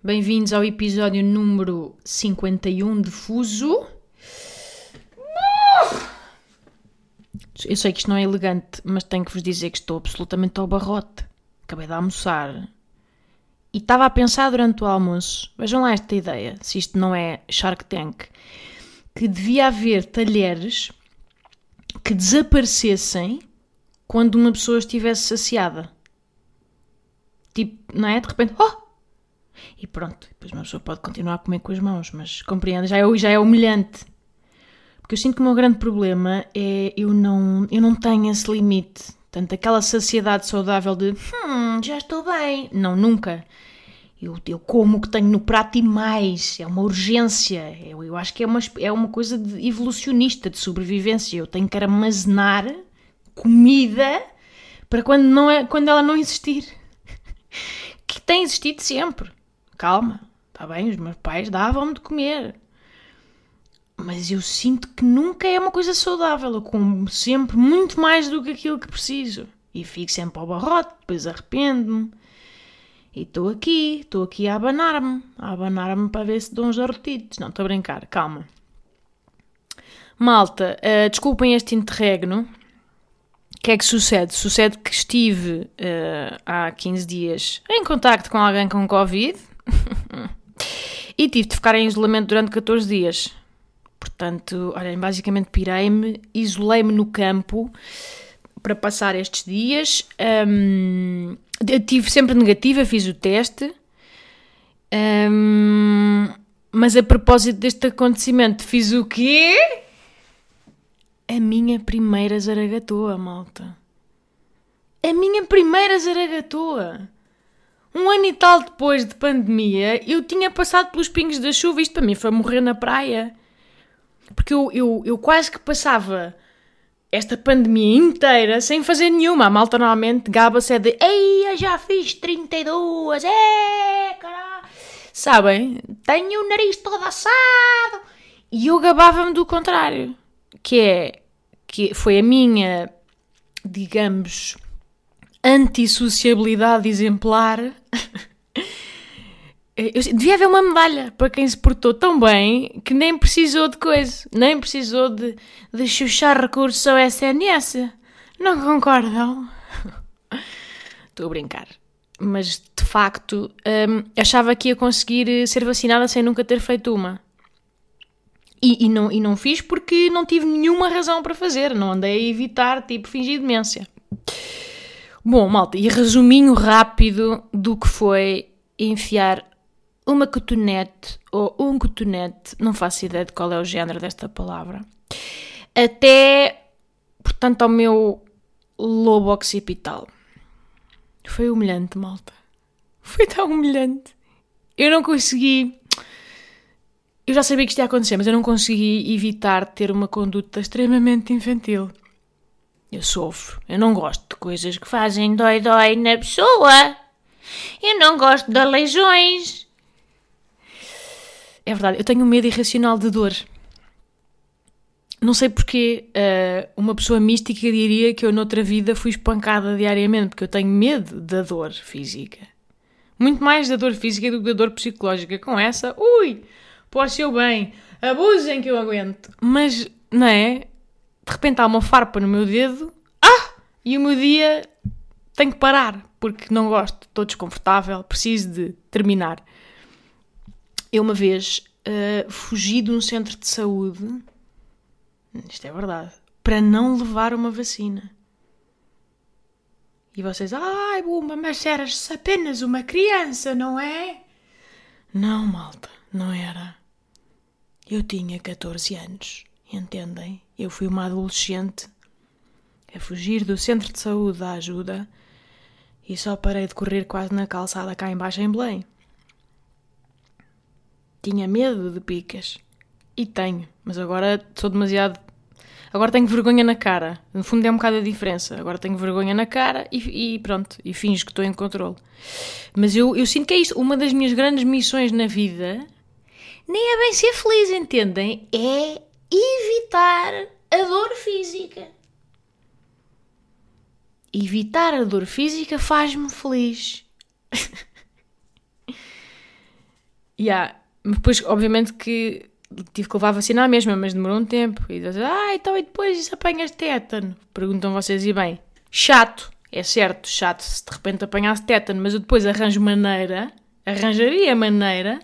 Bem-vindos ao episódio número 51 de Fuso. Eu sei que isto não é elegante, mas tenho que vos dizer que estou absolutamente ao barrote. Acabei de almoçar. E estava a pensar durante o almoço, vejam lá esta ideia, se isto não é Shark Tank, que devia haver talheres que desaparecessem quando uma pessoa estivesse saciada. Tipo, não é? De repente, oh! E pronto, depois uma pessoa pode continuar a comer com as mãos, mas compreende, já é, já é humilhante. Porque eu sinto que o meu grande problema é eu não, eu não tenho esse limite. Portanto, aquela saciedade saudável de hum, já estou bem. Não, nunca. Eu, eu como o que tenho no prato e mais. É uma urgência. Eu, eu acho que é uma, é uma coisa de evolucionista, de sobrevivência. Eu tenho que armazenar comida para quando, não é, quando ela não existir. que tem existido sempre. Calma, está bem, os meus pais davam-me de comer. Mas eu sinto que nunca é uma coisa saudável. Eu como sempre muito mais do que aquilo que preciso. E fico sempre ao barrote, depois arrependo-me. E estou aqui, estou aqui a abanar-me, a abanar-me para ver se dou uns arrotitos. Não, estou a brincar, calma. Malta, uh, desculpem este interregno. O que é que sucede? Sucede que estive uh, há 15 dias em contacto com alguém com Covid e tive de ficar em isolamento durante 14 dias. Portanto, olhem, basicamente pirei-me, isolei-me no campo para passar estes dias. Um, tive sempre negativa, fiz o teste. Um, mas a propósito deste acontecimento, fiz o quê? A minha primeira zaragatoa, malta. A minha primeira zaragatoa. Um ano e tal depois de pandemia, eu tinha passado pelos pingos da chuva. Isto para mim foi morrer na praia. Porque eu, eu, eu quase que passava esta pandemia inteira sem fazer nenhuma. A malta normalmente gaba-se é de Ei, eu já fiz 32, é, caralho. Sabem? Tenho o nariz todo assado. E eu gabava-me do contrário. Que é, que foi a minha, digamos, antissociabilidade exemplar. Eu, devia haver uma medalha para quem se portou tão bem que nem precisou de coisa, nem precisou de, de chuchar recursos ao SNS. Não concordam? Estou a brincar. Mas de facto hum, achava que ia conseguir ser vacinada sem nunca ter feito uma. E, e, não, e não fiz porque não tive nenhuma razão para fazer. Não andei a evitar, tipo, fingir demência. Bom, malta, e resuminho rápido do que foi enfiar uma cotonete ou um cotonete, não faço ideia de qual é o género desta palavra, até, portanto, ao meu lobo occipital. Foi humilhante, malta. Foi tão humilhante. Eu não consegui. Eu já sabia que isto ia acontecer, mas eu não consegui evitar ter uma conduta extremamente infantil. Eu sofro. Eu não gosto de coisas que fazem dói-dói na pessoa. Eu não gosto de aleijões. É verdade, eu tenho medo irracional de dor. Não sei porque uh, uma pessoa mística diria que eu noutra vida fui espancada diariamente, porque eu tenho medo da dor física. Muito mais da dor física do que da dor psicológica. Com essa, ui, pode ser bem, abusem que eu aguento. Mas, não é? De repente há uma farpa no meu dedo, ah! E o meu dia tem que parar, porque não gosto, estou desconfortável, preciso de terminar. Eu uma vez uh, fugi de um centro de saúde, isto é verdade, para não levar uma vacina. E vocês, ai, Bumba, mas eras apenas uma criança, não é? Não, malta, não era. Eu tinha 14 anos, entendem? Eu fui uma adolescente a fugir do centro de saúde da ajuda e só parei de correr quase na calçada cá embaixo em Belém. Tinha medo de picas. E tenho, mas agora sou demasiado. Agora tenho vergonha na cara. No fundo é um bocado a diferença. Agora tenho vergonha na cara e, e pronto, e finjo que estou em controle. Mas eu, eu sinto que é isto. Uma das minhas grandes missões na vida nem é bem ser feliz, entendem? É evitar a dor física. Evitar a dor física faz-me feliz. yeah. Depois, obviamente que tive que levar a vacina à mesma, mas demorou um tempo. E dizem, ah, então e depois isso apanhas tétano? Perguntam vocês, e bem, chato, é certo, chato se de repente apanhasse tétano, mas eu depois arranjo maneira, arranjaria maneira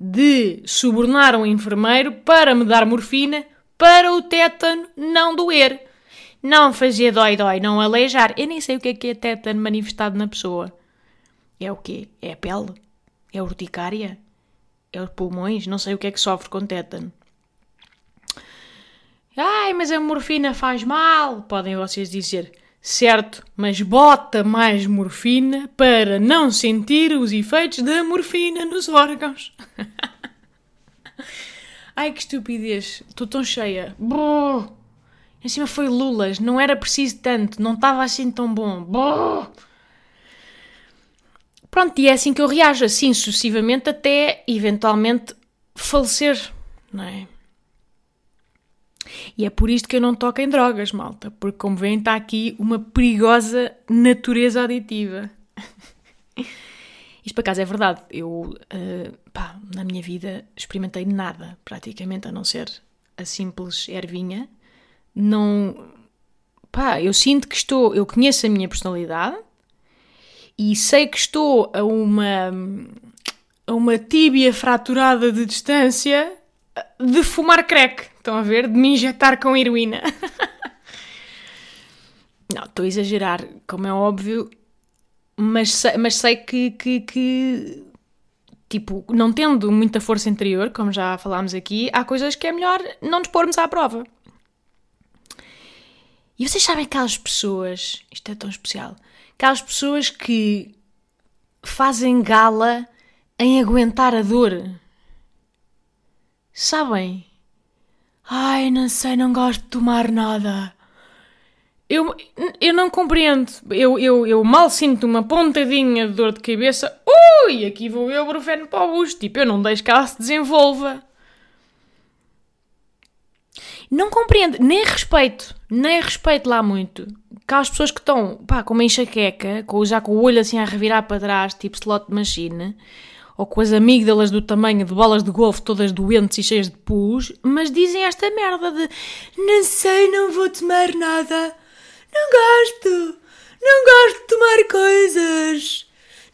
de subornar um enfermeiro para me dar morfina para o tétano não doer. Não fazer dói-dói, não aleijar. Eu nem sei o que é que é tétano manifestado na pessoa. É o quê? É a pele? É a urticária? É os pulmões? Não sei o que é que sofre com tétano. Ai, mas a morfina faz mal, podem vocês dizer. Certo, mas bota mais morfina para não sentir os efeitos da morfina nos órgãos. Ai que estupidez, estou tão cheia. Brrr. Em cima foi Lulas, não era preciso tanto, não estava assim tão bom. Brrr. Pronto, e é assim que eu reajo, assim sucessivamente até eventualmente falecer, não é? E é por isto que eu não toco em drogas, malta, porque como veem está aqui uma perigosa natureza aditiva. Isto por acaso é verdade, eu uh, pá, na minha vida experimentei nada, praticamente, a não ser a simples ervinha. Não. pá, eu sinto que estou. eu conheço a minha personalidade e sei que estou a uma. a uma tíbia fraturada de distância de fumar crack. Estão a ver? De me injetar com heroína. Não, estou a exagerar, como é óbvio, mas sei, mas sei que, que, que, tipo, não tendo muita força interior, como já falámos aqui, há coisas que é melhor não nos pormos à prova. E vocês sabem aquelas pessoas, isto é tão especial, aquelas pessoas que fazem gala em aguentar a dor. Sabem? Ai, não sei, não gosto de tomar nada. Eu, eu não compreendo. Eu, eu, eu mal sinto uma pontadinha de dor de cabeça. Ui, aqui vou eu, brufeno para o busto. Tipo, eu não deixo que ela se desenvolva. Não compreendo, nem respeito, nem respeito lá muito. Aquelas pessoas que estão, pá, com uma enxaqueca, com, já com o olho assim a revirar para trás, tipo slot machine, ou com as amígdalas do tamanho de bolas de golfe todas doentes e cheias de pus, mas dizem esta merda de não sei, não vou tomar nada, não gosto, não gosto de tomar coisas,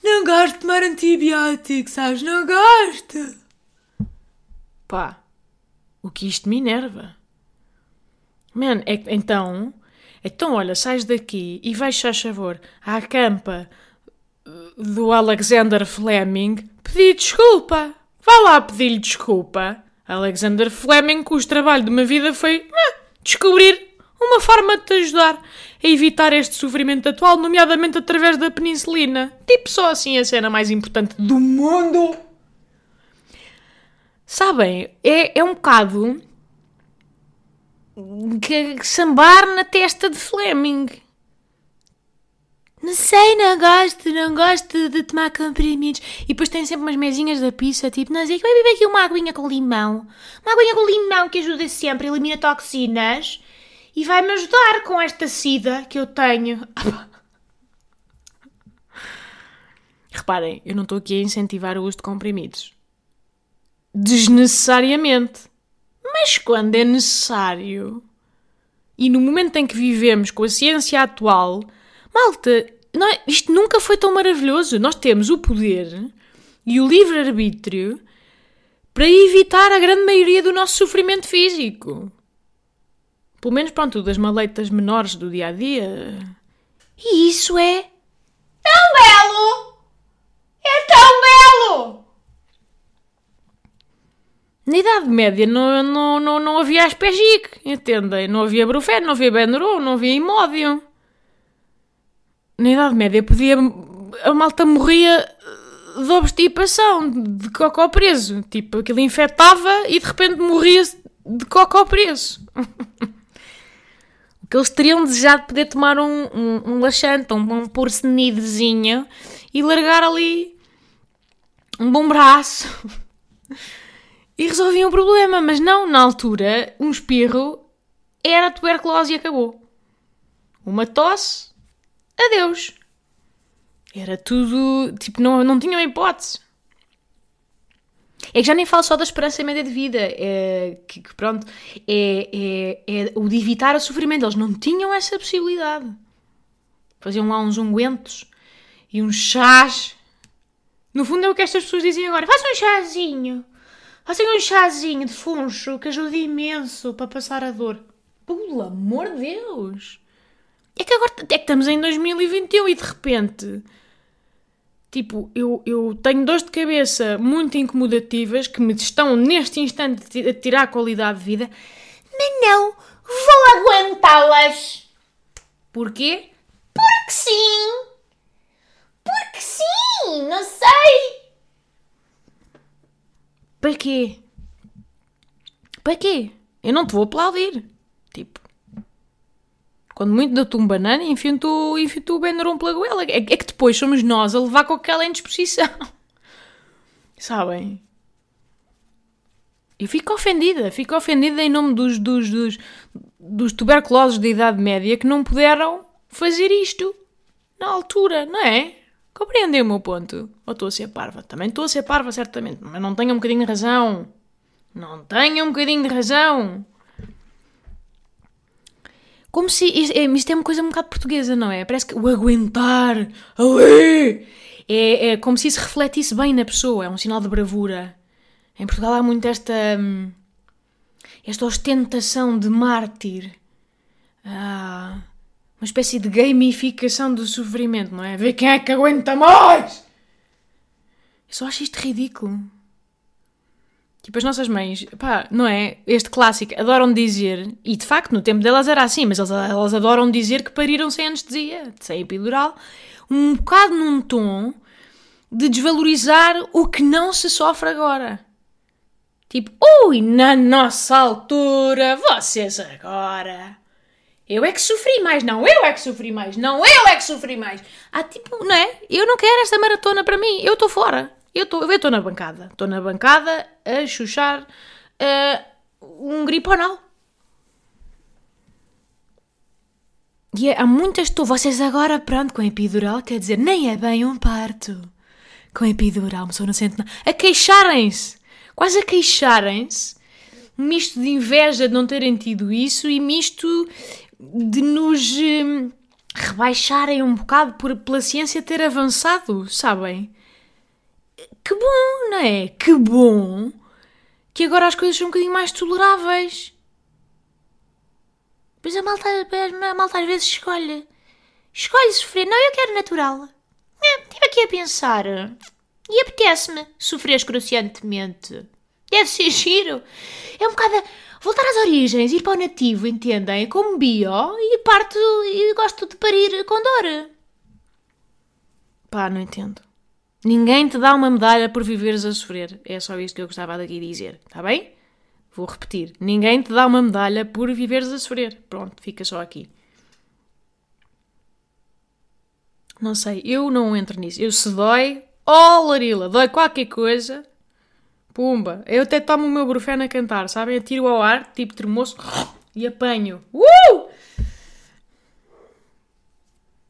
não gosto de tomar antibióticos, sabes, não gosto. Pá, o que isto me enerva. Man, é, então, então olha, sais daqui e vais, a favor, à campa do Alexander Fleming pedir desculpa. Vá lá pedir-lhe desculpa. Alexander Fleming, cujo trabalho de uma vida foi ah, descobrir uma forma de te ajudar a evitar este sofrimento atual, nomeadamente através da penicilina. Tipo, só assim a cena mais importante do mundo. Sabem, é, é um bocado que sambar na testa de Fleming. Não sei, não gosto, não gosto de tomar comprimidos. E depois tem sempre umas mesinhas da pizza, tipo, não sei, vai beber aqui uma aguinha com limão. Uma aguinha com limão que ajuda sempre, elimina toxinas. E vai-me ajudar com esta sida que eu tenho. Reparem, eu não estou aqui a incentivar o uso de comprimidos. Desnecessariamente. Mas quando é necessário, e no momento em que vivemos com a ciência atual, malta, não, é, isto nunca foi tão maravilhoso. Nós temos o poder e o livre-arbítrio para evitar a grande maioria do nosso sofrimento físico. Pelo menos, pronto, das maleitas menores do dia a dia. E isso é tão belo! É tão belo! Na Idade Média não, não, não, não havia aspegic, entendem? Não havia Brufen, não havia Benuron, não havia Imódio. Na Idade Média podia. A malta morria de obstipação, de cocó preso. Tipo, aquilo infectava e de repente morria de cocó preso. que eles teriam desejado poder tomar um, um, um laxante, um, um porcenidezinho e largar ali um bom braço. e resolviam o problema, mas não, na altura, um espirro era tuberculose e acabou. Uma tosse, adeus. Era tudo. Tipo, não, não tinham hipótese. É que já nem falo só da esperança média de vida. É, que, que pronto. É, é, é o de evitar o sofrimento. Eles não tinham essa possibilidade. Faziam lá uns ungüentos e uns chás. No fundo é o que estas pessoas dizem agora. Façam um chazinho. Façam um chazinho de funcho que ajuda imenso para passar a dor. Pelo amor de Deus! É que agora é que estamos em 2021 e de repente Tipo, eu, eu tenho dores de cabeça muito incomodativas que me estão neste instante a tirar a qualidade de vida, mas não vou aguentá-las. Porquê? Porque sim! Porque sim! Não sei! Para quê? Para quê? Eu não te vou aplaudir. Tipo, quando muito dou-te um banana, enfio-te enfio o Benuron pela goela. É, é, que depois somos nós a levar com aquela indisposição. Sabem? Eu fico ofendida. Fico ofendida em nome dos, dos, dos, dos tuberculosos da Idade Média que não puderam fazer isto na altura, não é? Compreendem o meu ponto? Ou estou a ser parva? Também estou a ser parva, certamente, mas não tenho um bocadinho de razão. Não tenho um bocadinho de razão. Como se. Isto é, isto é uma coisa um bocado portuguesa, não é? Parece que o aguentar ali é, é como se isso refletisse bem na pessoa, é um sinal de bravura. Em Portugal há muito esta. Hum, esta ostentação de mártir. Ah, uma espécie de gamificação do sofrimento, não é? Ver quem é que aguenta mais! Eu só acho isto ridículo. Tipo, as nossas mães, pá, não é? Este clássico, adoram dizer, e de facto no tempo delas era assim, mas elas, elas adoram dizer que pariram sem anestesia, sem epidural, um bocado num tom de desvalorizar o que não se sofre agora. Tipo, ui, na nossa altura, vocês agora. Eu é que sofri mais, não, eu é que sofri mais, não, eu é que sofri mais. Ah, tipo, não é? Eu não quero esta maratona para mim, eu estou fora. Eu estou na bancada. Estou na bancada a chuchar uh, um griponal. E é, há muitas tu, vocês agora, pronto, com epidural, quer dizer, nem é bem um parto. Com epidural, uma pessoa não sente nada. A queixarem-se. Quase a queixarem-se. Misto de inveja de não terem tido isso e misto de nos hum, rebaixarem um bocado por, pela ciência ter avançado, sabem? Que bom, não é? Que bom que agora as coisas são um bocadinho mais toleráveis. Pois a malta, a malta às vezes escolhe. Escolhe sofrer. Não, eu quero natural. É, estive aqui a pensar. E apetece-me sofrer excruciantemente. Deve ser giro. É um bocado. Voltar às origens, ir para o nativo, entendem? Como bio e parto e gosto de parir com dor. Pá, não entendo. Ninguém te dá uma medalha por viveres a sofrer. É só isto que eu gostava daqui dizer, está bem? Vou repetir. Ninguém te dá uma medalha por viveres a sofrer. Pronto, fica só aqui. Não sei, eu não entro nisso. Eu se dói, oh Larila, dói qualquer coisa, pumba. Eu até tomo o meu brufeno a cantar, sabem? Atiro ao ar, tipo tremoço, e apanho. Uh!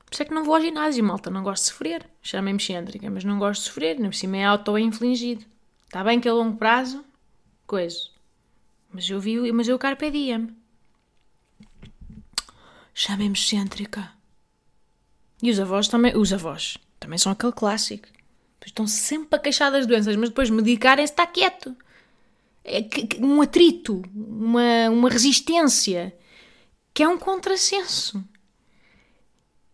Por isso é que não vou ao ginásio, malta. Não gosto de sofrer. Chamem-me excêntrica, mas não gosto de sofrer. Não por cima é auto-infligido. Está bem que a longo prazo, coisa. Mas eu vi, mas eu carpe diem. Chamem-me excêntrica. E os avós também, os avós também são aquele clássico. Estão sempre a queixar das doenças, mas depois medicarem-se está quieto. É um atrito, uma, uma resistência, que é um contrassenso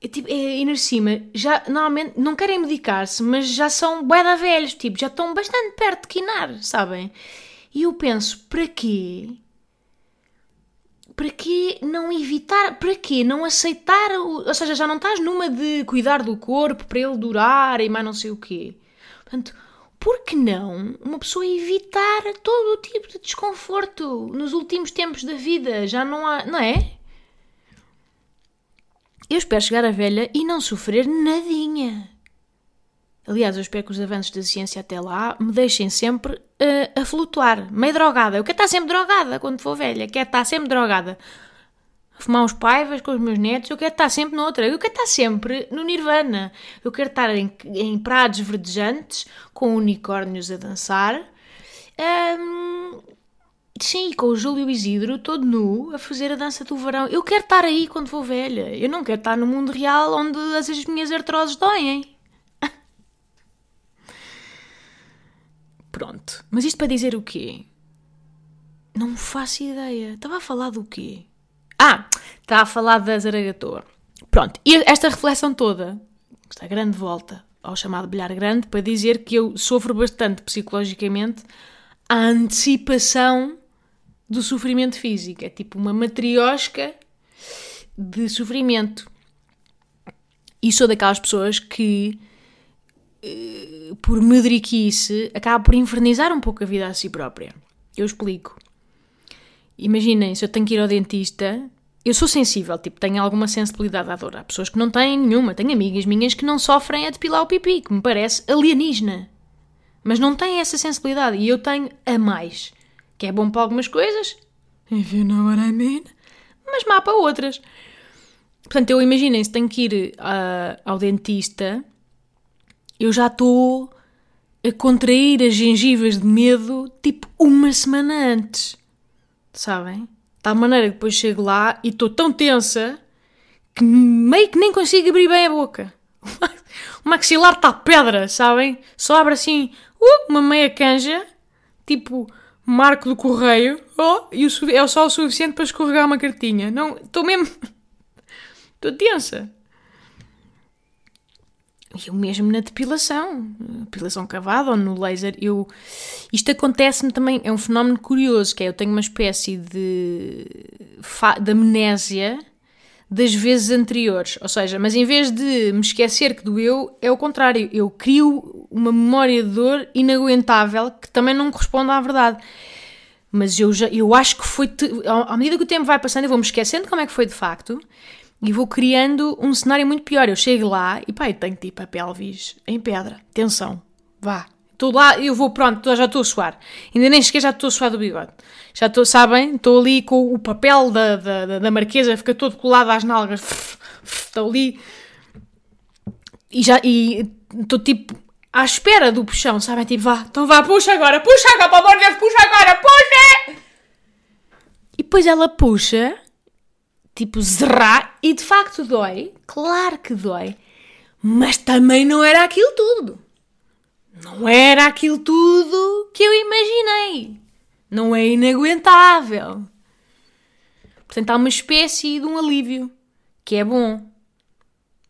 é, tipo, é, ainda cima, já normalmente não querem medicar-se, mas já são bué velhos, tipo, já estão bastante perto de quinar, sabem? E eu penso, para quê? Para quê não evitar? Para quê não aceitar? O, ou seja, já não estás numa de cuidar do corpo para ele durar e mais não sei o quê. Portanto, por que não uma pessoa evitar todo o tipo de desconforto nos últimos tempos da vida? Já não há, não é? Eu espero chegar a velha e não sofrer nadinha. Aliás, eu espero que os avanços da ciência até lá me deixem sempre uh, a flutuar, meio drogada. Eu quero estar sempre drogada quando for velha, quero estar sempre drogada. Fumar uns paivas com os meus netos, eu quero estar sempre noutra. Eu quero estar sempre no Nirvana. Eu quero estar em, em prados verdejantes, com unicórnios a dançar. Um, sim, com o Júlio Isidro, todo nu, a fazer a dança do verão. Eu quero estar aí quando for velha. Eu não quero estar no mundo real onde as, as minhas artroses doem. Pronto. Mas isto para dizer o quê? Não faço ideia. Estava a falar do quê? Ah, estava a falar da Zaragatoa. Pronto. E esta reflexão toda, esta grande volta ao chamado bilhar grande, para dizer que eu sofro bastante psicologicamente a antecipação do sofrimento físico. É tipo uma matriosca de sofrimento. E sou daquelas pessoas que eh, por medriquice, acaba por infernizar um pouco a vida a si própria. Eu explico. Imaginem, se eu tenho que ir ao dentista, eu sou sensível, tipo, tenho alguma sensibilidade à dor. Há pessoas que não têm nenhuma. Tenho amigas minhas que não sofrem a depilar o pipi, que me parece alienígena. Mas não têm essa sensibilidade. E eu tenho a mais. Que é bom para algumas coisas, if you know what I mean, mas má para outras. Portanto, eu imaginem, se tenho que ir uh, ao dentista, eu já estou a contrair as gengivas de medo tipo uma semana antes. Sabem? De tal maneira que depois chego lá e estou tão tensa que meio que nem consigo abrir bem a boca. O maxilar está pedra, sabem? Só abre assim uh, uma meia canja, tipo marco do correio, oh, e o, é só o suficiente para escorregar uma cartinha. Não, estou mesmo. Estou tensa. E eu mesmo na depilação, depilação cavada ou no laser, eu... Isto acontece-me também, é um fenómeno curioso, que é eu tenho uma espécie de, de amnésia das vezes anteriores. Ou seja, mas em vez de me esquecer que doeu, é o contrário. Eu crio uma memória de dor inaguentável que também não corresponde à verdade. Mas eu, já, eu acho que foi... À medida que o tempo vai passando, eu vou-me esquecendo como é que foi de facto e vou criando um cenário muito pior. Eu chego lá e pá, eu tenho tipo a pelvis em pedra. Atenção, vá. Estou lá, eu vou, pronto, já estou a suar. Ainda nem sequer já estou a suar do bigode. Já estou, sabem? Estou ali com o papel da, da, da marquesa, fica todo colado às nalgas. Estou ali. E já, e estou tipo à espera do puxão, sabem? Tipo, vá, então vá, puxa agora, puxa agora, pelo amor de Deus, puxa agora, puxa! E depois ela puxa tipo zerrar e de facto dói, claro que dói, mas também não era aquilo tudo. Não era aquilo tudo que eu imaginei. Não é inaguentável. Portanto, há uma espécie de um alívio, que é bom.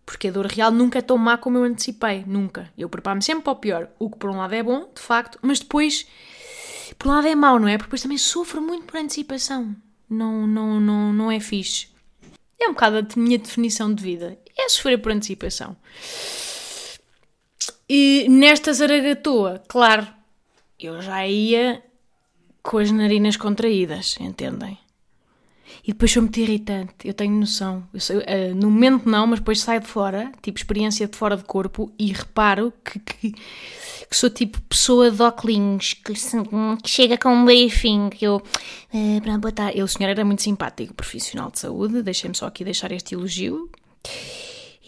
Porque a dor real nunca é tão má como eu antecipei. Nunca. Eu preparo-me sempre para o pior. O que por um lado é bom, de facto, mas depois, por um lado é mau, não é? Porque depois também sofro muito por antecipação. Não, não, não, não é fixe. É um bocado a minha definição de vida. É sofrer por antecipação. E nesta zaragatoa, claro, eu já ia com as narinas contraídas, entendem? E depois sou muito irritante, eu tenho noção. Eu sei, uh, no momento não, mas depois saio de fora, tipo experiência de fora de corpo, e reparo que, que, que sou tipo pessoa de óculos, que, que, chega com um briefing, que eu... Uh, pronto, boa tarde. o senhor era muito simpático, profissional de saúde, deixem-me só aqui deixar este elogio.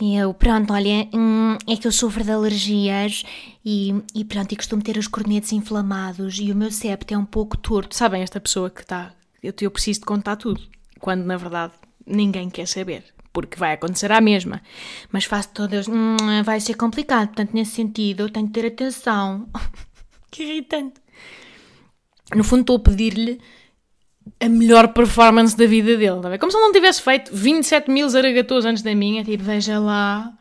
E eu, pronto, olha, hum, é que eu sofro de alergias e, e pronto, e costumo ter os cornetos inflamados e o meu septo é um pouco torto. Sabem, esta pessoa que está... Eu, eu preciso de contar tudo quando na verdade ninguém quer saber, porque vai acontecer a mesma. Mas faço todas, hum, vai ser complicado, portanto, nesse sentido, eu tenho que ter atenção. que irritante. No fundo, estou a pedir-lhe a melhor performance da vida dele, tá Como se ele não tivesse feito 27 mil zaragatos antes da minha, tipo, veja lá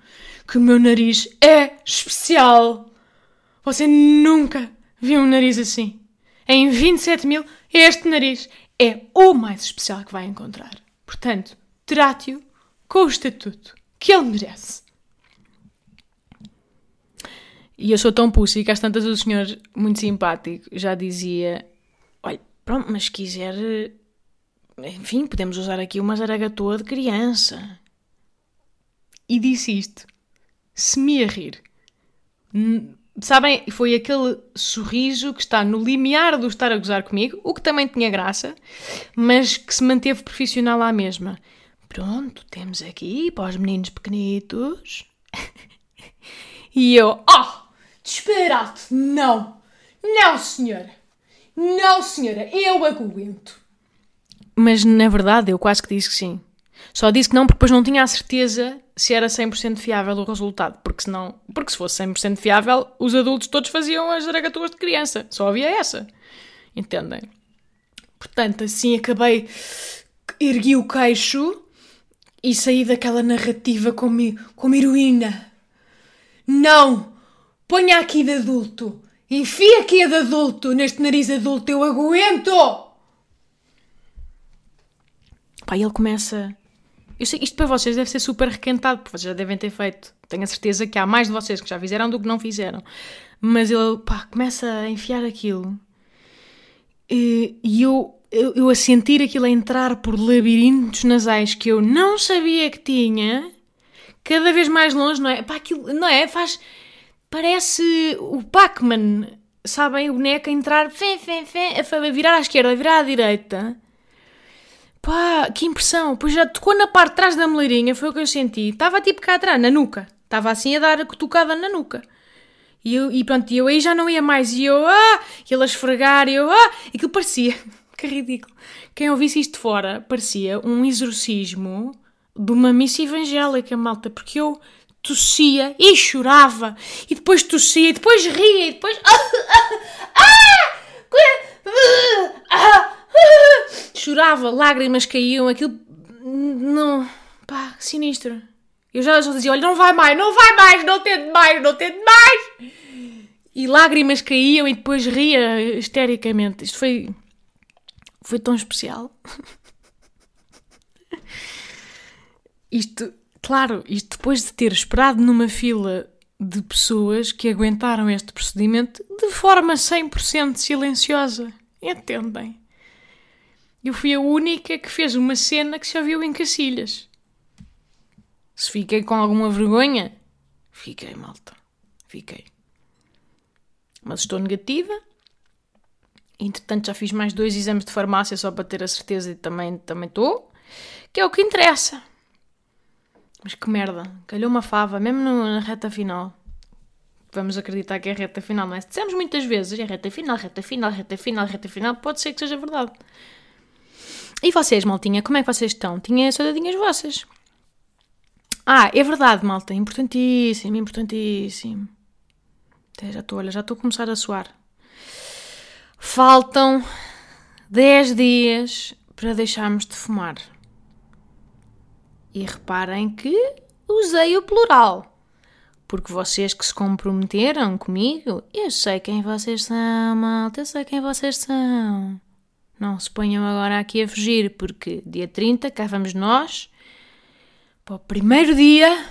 que o meu nariz é especial. Você nunca viu um nariz assim. Em 27 mil, este nariz é o mais especial que vai encontrar. Portanto, trate-o com o estatuto que ele merece. E eu sou tão pussy que às tantas o senhor, muito simpático, já dizia: pronto, mas se quiser, enfim, podemos usar aqui uma zaragatoa de criança. E disse isto, se-me a rir. Sabem, foi aquele sorriso que está no limiar do estar a gozar comigo, o que também tinha graça, mas que se manteve profissional à mesma. Pronto, temos aqui para os meninos pequenitos. e eu, oh, disparate, não, não senhora, não senhora, eu aguento. Mas na verdade eu quase que disse que sim. Só disse que não porque depois não tinha a certeza se era 100% fiável o resultado, porque senão, porque se fosse 100% fiável, os adultos todos faziam as dragatuas de criança, só havia essa. Entendem? Portanto, assim acabei, ergui o queixo e saí daquela narrativa como, como heroína. Não! Ponha aqui de adulto! Enfia aqui de adulto neste nariz adulto, eu aguento! Pá, ele começa eu sei, isto para vocês deve ser super requentado, porque vocês já devem ter feito. Tenho a certeza que há mais de vocês que já fizeram do que não fizeram. Mas ele, pá, começa a enfiar aquilo. E, e eu, eu, eu, a sentir aquilo a entrar por labirintos nasais que eu não sabia que tinha, cada vez mais longe, não é? Pá, aquilo, não é? Faz. Parece o Pac-Man, sabem? O boneco a entrar, fé, fé, fé, a virar à esquerda, a virar à direita. Pá, que impressão! Pois já tocou na parte de trás da moleirinha, foi o que eu senti. Estava tipo cá atrás, na nuca. Estava assim a dar a cutucada na nuca. E, eu, e pronto, eu aí já não ia mais. E eu, ah! E ele a esfregar, e eu, ah! E aquilo parecia, que ridículo. Quem ouvisse isto de fora, parecia um exorcismo de uma missa evangélica, malta. Porque eu tossia e chorava. E depois tossia, e depois ria, e depois. Ah! Ah! ah! Chorava, lágrimas caíam, aquilo. Não. pá, sinistro. Eu já, já dizia: olha, não vai mais, não vai mais, não tente mais, não tente mais. E lágrimas caíam e depois ria histericamente. Isto foi. foi tão especial. Isto, claro, isto depois de ter esperado numa fila de pessoas que aguentaram este procedimento de forma 100% silenciosa. Entendem? Eu fui a única que fez uma cena que se ouviu em Cacilhas. Se fiquei com alguma vergonha, fiquei, malta. Fiquei. Mas estou negativa. Entretanto, já fiz mais dois exames de farmácia só para ter a certeza e também também estou. Que é o que interessa. Mas que merda. Calhou uma fava, mesmo na reta final. Vamos acreditar que é a reta final, não é? Dizemos muitas vezes, é reta final, reta final, reta final, reta final. Pode ser que seja verdade. E vocês, maltinha, como é que vocês estão? Tinha saudadinhas vossas. Ah, é verdade, malta, importantíssimo, importantíssimo. Até já estou, olha, já estou a começar a suar. Faltam 10 dias para deixarmos de fumar. E reparem que usei o plural. Porque vocês que se comprometeram comigo, eu sei quem vocês são, malta, eu sei quem vocês são. Não se ponham agora aqui a fugir, porque dia 30 cá vamos nós para o primeiro dia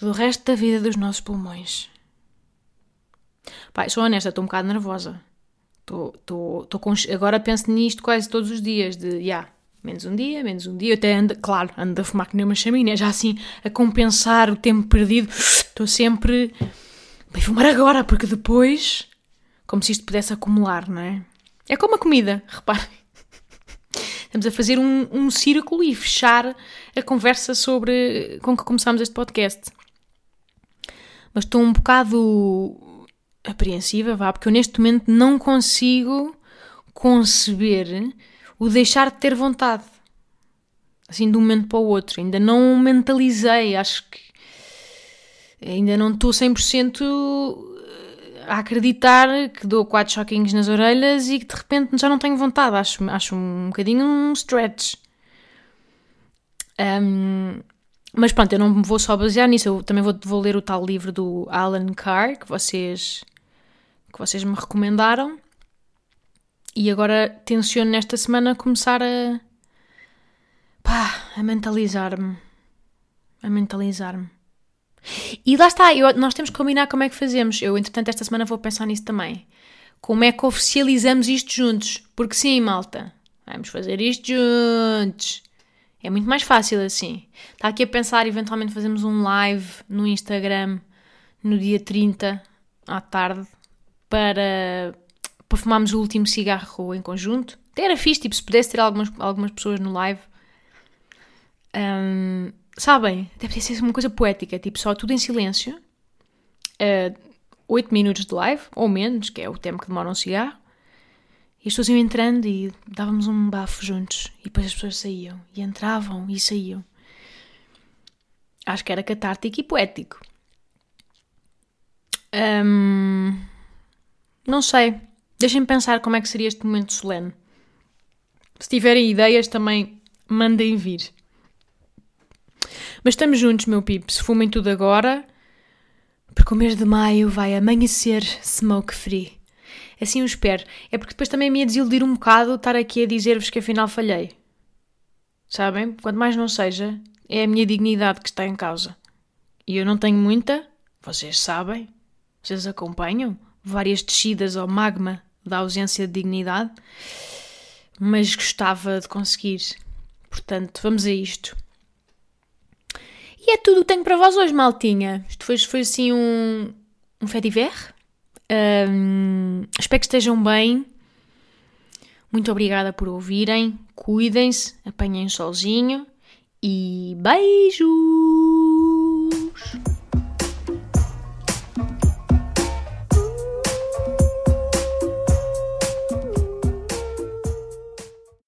do resto da vida dos nossos pulmões. Pai, sou honesta, estou um bocado nervosa. Estou, estou, estou com, agora penso nisto quase todos os dias, de, já, yeah, menos um dia, menos um dia. Eu até ando, claro, ando a fumar que nem uma chaminé, já assim, a compensar o tempo perdido. Estou sempre, bem, fumar agora, porque depois, como se isto pudesse acumular, não é? É como a comida, reparem. Estamos a fazer um, um círculo e fechar a conversa sobre com que começámos este podcast. Mas estou um bocado apreensiva, vá, porque eu neste momento não consigo conceber o deixar de ter vontade. Assim, de um momento para o outro. Ainda não mentalizei, acho que ainda não estou 100% a acreditar que dou quatro choquinhos nas orelhas e que de repente já não tenho vontade. Acho, acho um bocadinho um stretch. Um, mas pronto, eu não me vou só basear nisso. Eu também vou, vou ler o tal livro do Alan Carr que vocês, que vocês me recomendaram. E agora tenciono nesta semana começar a. pá, a mentalizar-me. A mentalizar-me. E lá está, eu- nós temos que combinar como é que fazemos. Eu, entretanto, esta semana vou pensar nisso também. Como é que oficializamos isto juntos? Porque sim, malta, vamos fazer isto juntos. É muito mais fácil assim. Está aqui a pensar, eventualmente fazemos um live no Instagram no dia 30 à tarde para, para fumarmos o último cigarro em conjunto. Até era fixe, tipo, se pudesse ter algumas, algumas pessoas no live. Ahm, sabem? Deve ser uma coisa poética, tipo, só tudo em silêncio. Uh, 8 minutos de live, ou menos, que é o tempo que demora um cigarro. E as pessoas iam entrando e dávamos um bafo juntos. E depois as pessoas saíam. E entravam e saíam. Acho que era catártico e poético. Ahm, não sei. Deixem-me pensar como é que seria este momento solene. Se tiverem ideias, também mandem vir. Mas estamos juntos, meu pipo. Se fumem tudo agora, porque o mês de maio vai amanhecer smoke free. Assim eu espero. É porque depois também me ia desiludir um bocado estar aqui a dizer-vos que afinal falhei. Sabem? Quanto mais não seja, é a minha dignidade que está em causa. E eu não tenho muita, vocês sabem, vocês acompanham várias descidas ao magma da ausência de dignidade, mas gostava de conseguir. Portanto, vamos a isto. E é tudo o que tenho para vós hoje, maltinha. Isto foi, foi assim um, um fediver. Um, espero que estejam bem. Muito obrigada por ouvirem. Cuidem-se, apanhem solzinho e beijo!